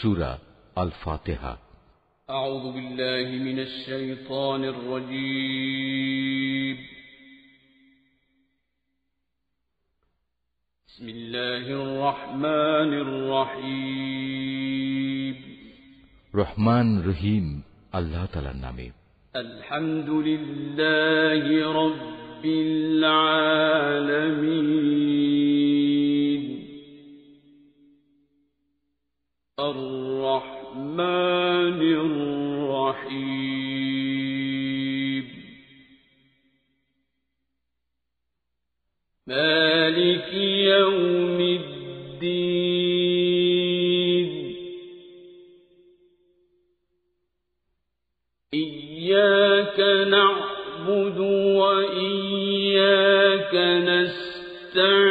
সুরা আল ফাতেহা أعوذ بالله من الشيطان الرجيم بسم الله الرحمن الرحيم রহমান রহিম আল্লাহ তালার নামে الحمد لله رب العالمين الرحمن الرحيم. مالك يوم الدين. إياك نعبد وإياك نستعين.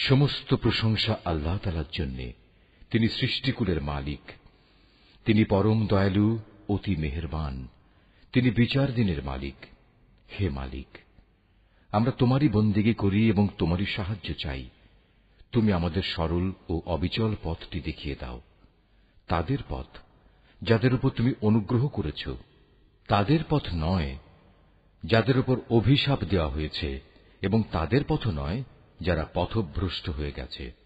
সমস্ত প্রশংসা আল্লাহ তালার জন্যে। তিনি সৃষ্টিকুলের মালিক। তিনি পরম দয়ালু, অতি মেহেরবান। তিনি বিচার দিনের মালিক। হে মালিক, আমরা তোমারই বন্দিগি করি এবং তোমারই সাহায্য চাই। তুমি আমাদের সরল ও অবিচল পথটি দেখিয়ে দাও। তাদের পথ, যাদের উপর তুমি অনুগ্রহ করেছ, তাদের পথ নয়, যাদের উপর অভিশাপ দেওয়া হয়েছে এবং তাদের পথ নয় যারা পথভ্রষ্ট হয়ে গেছে।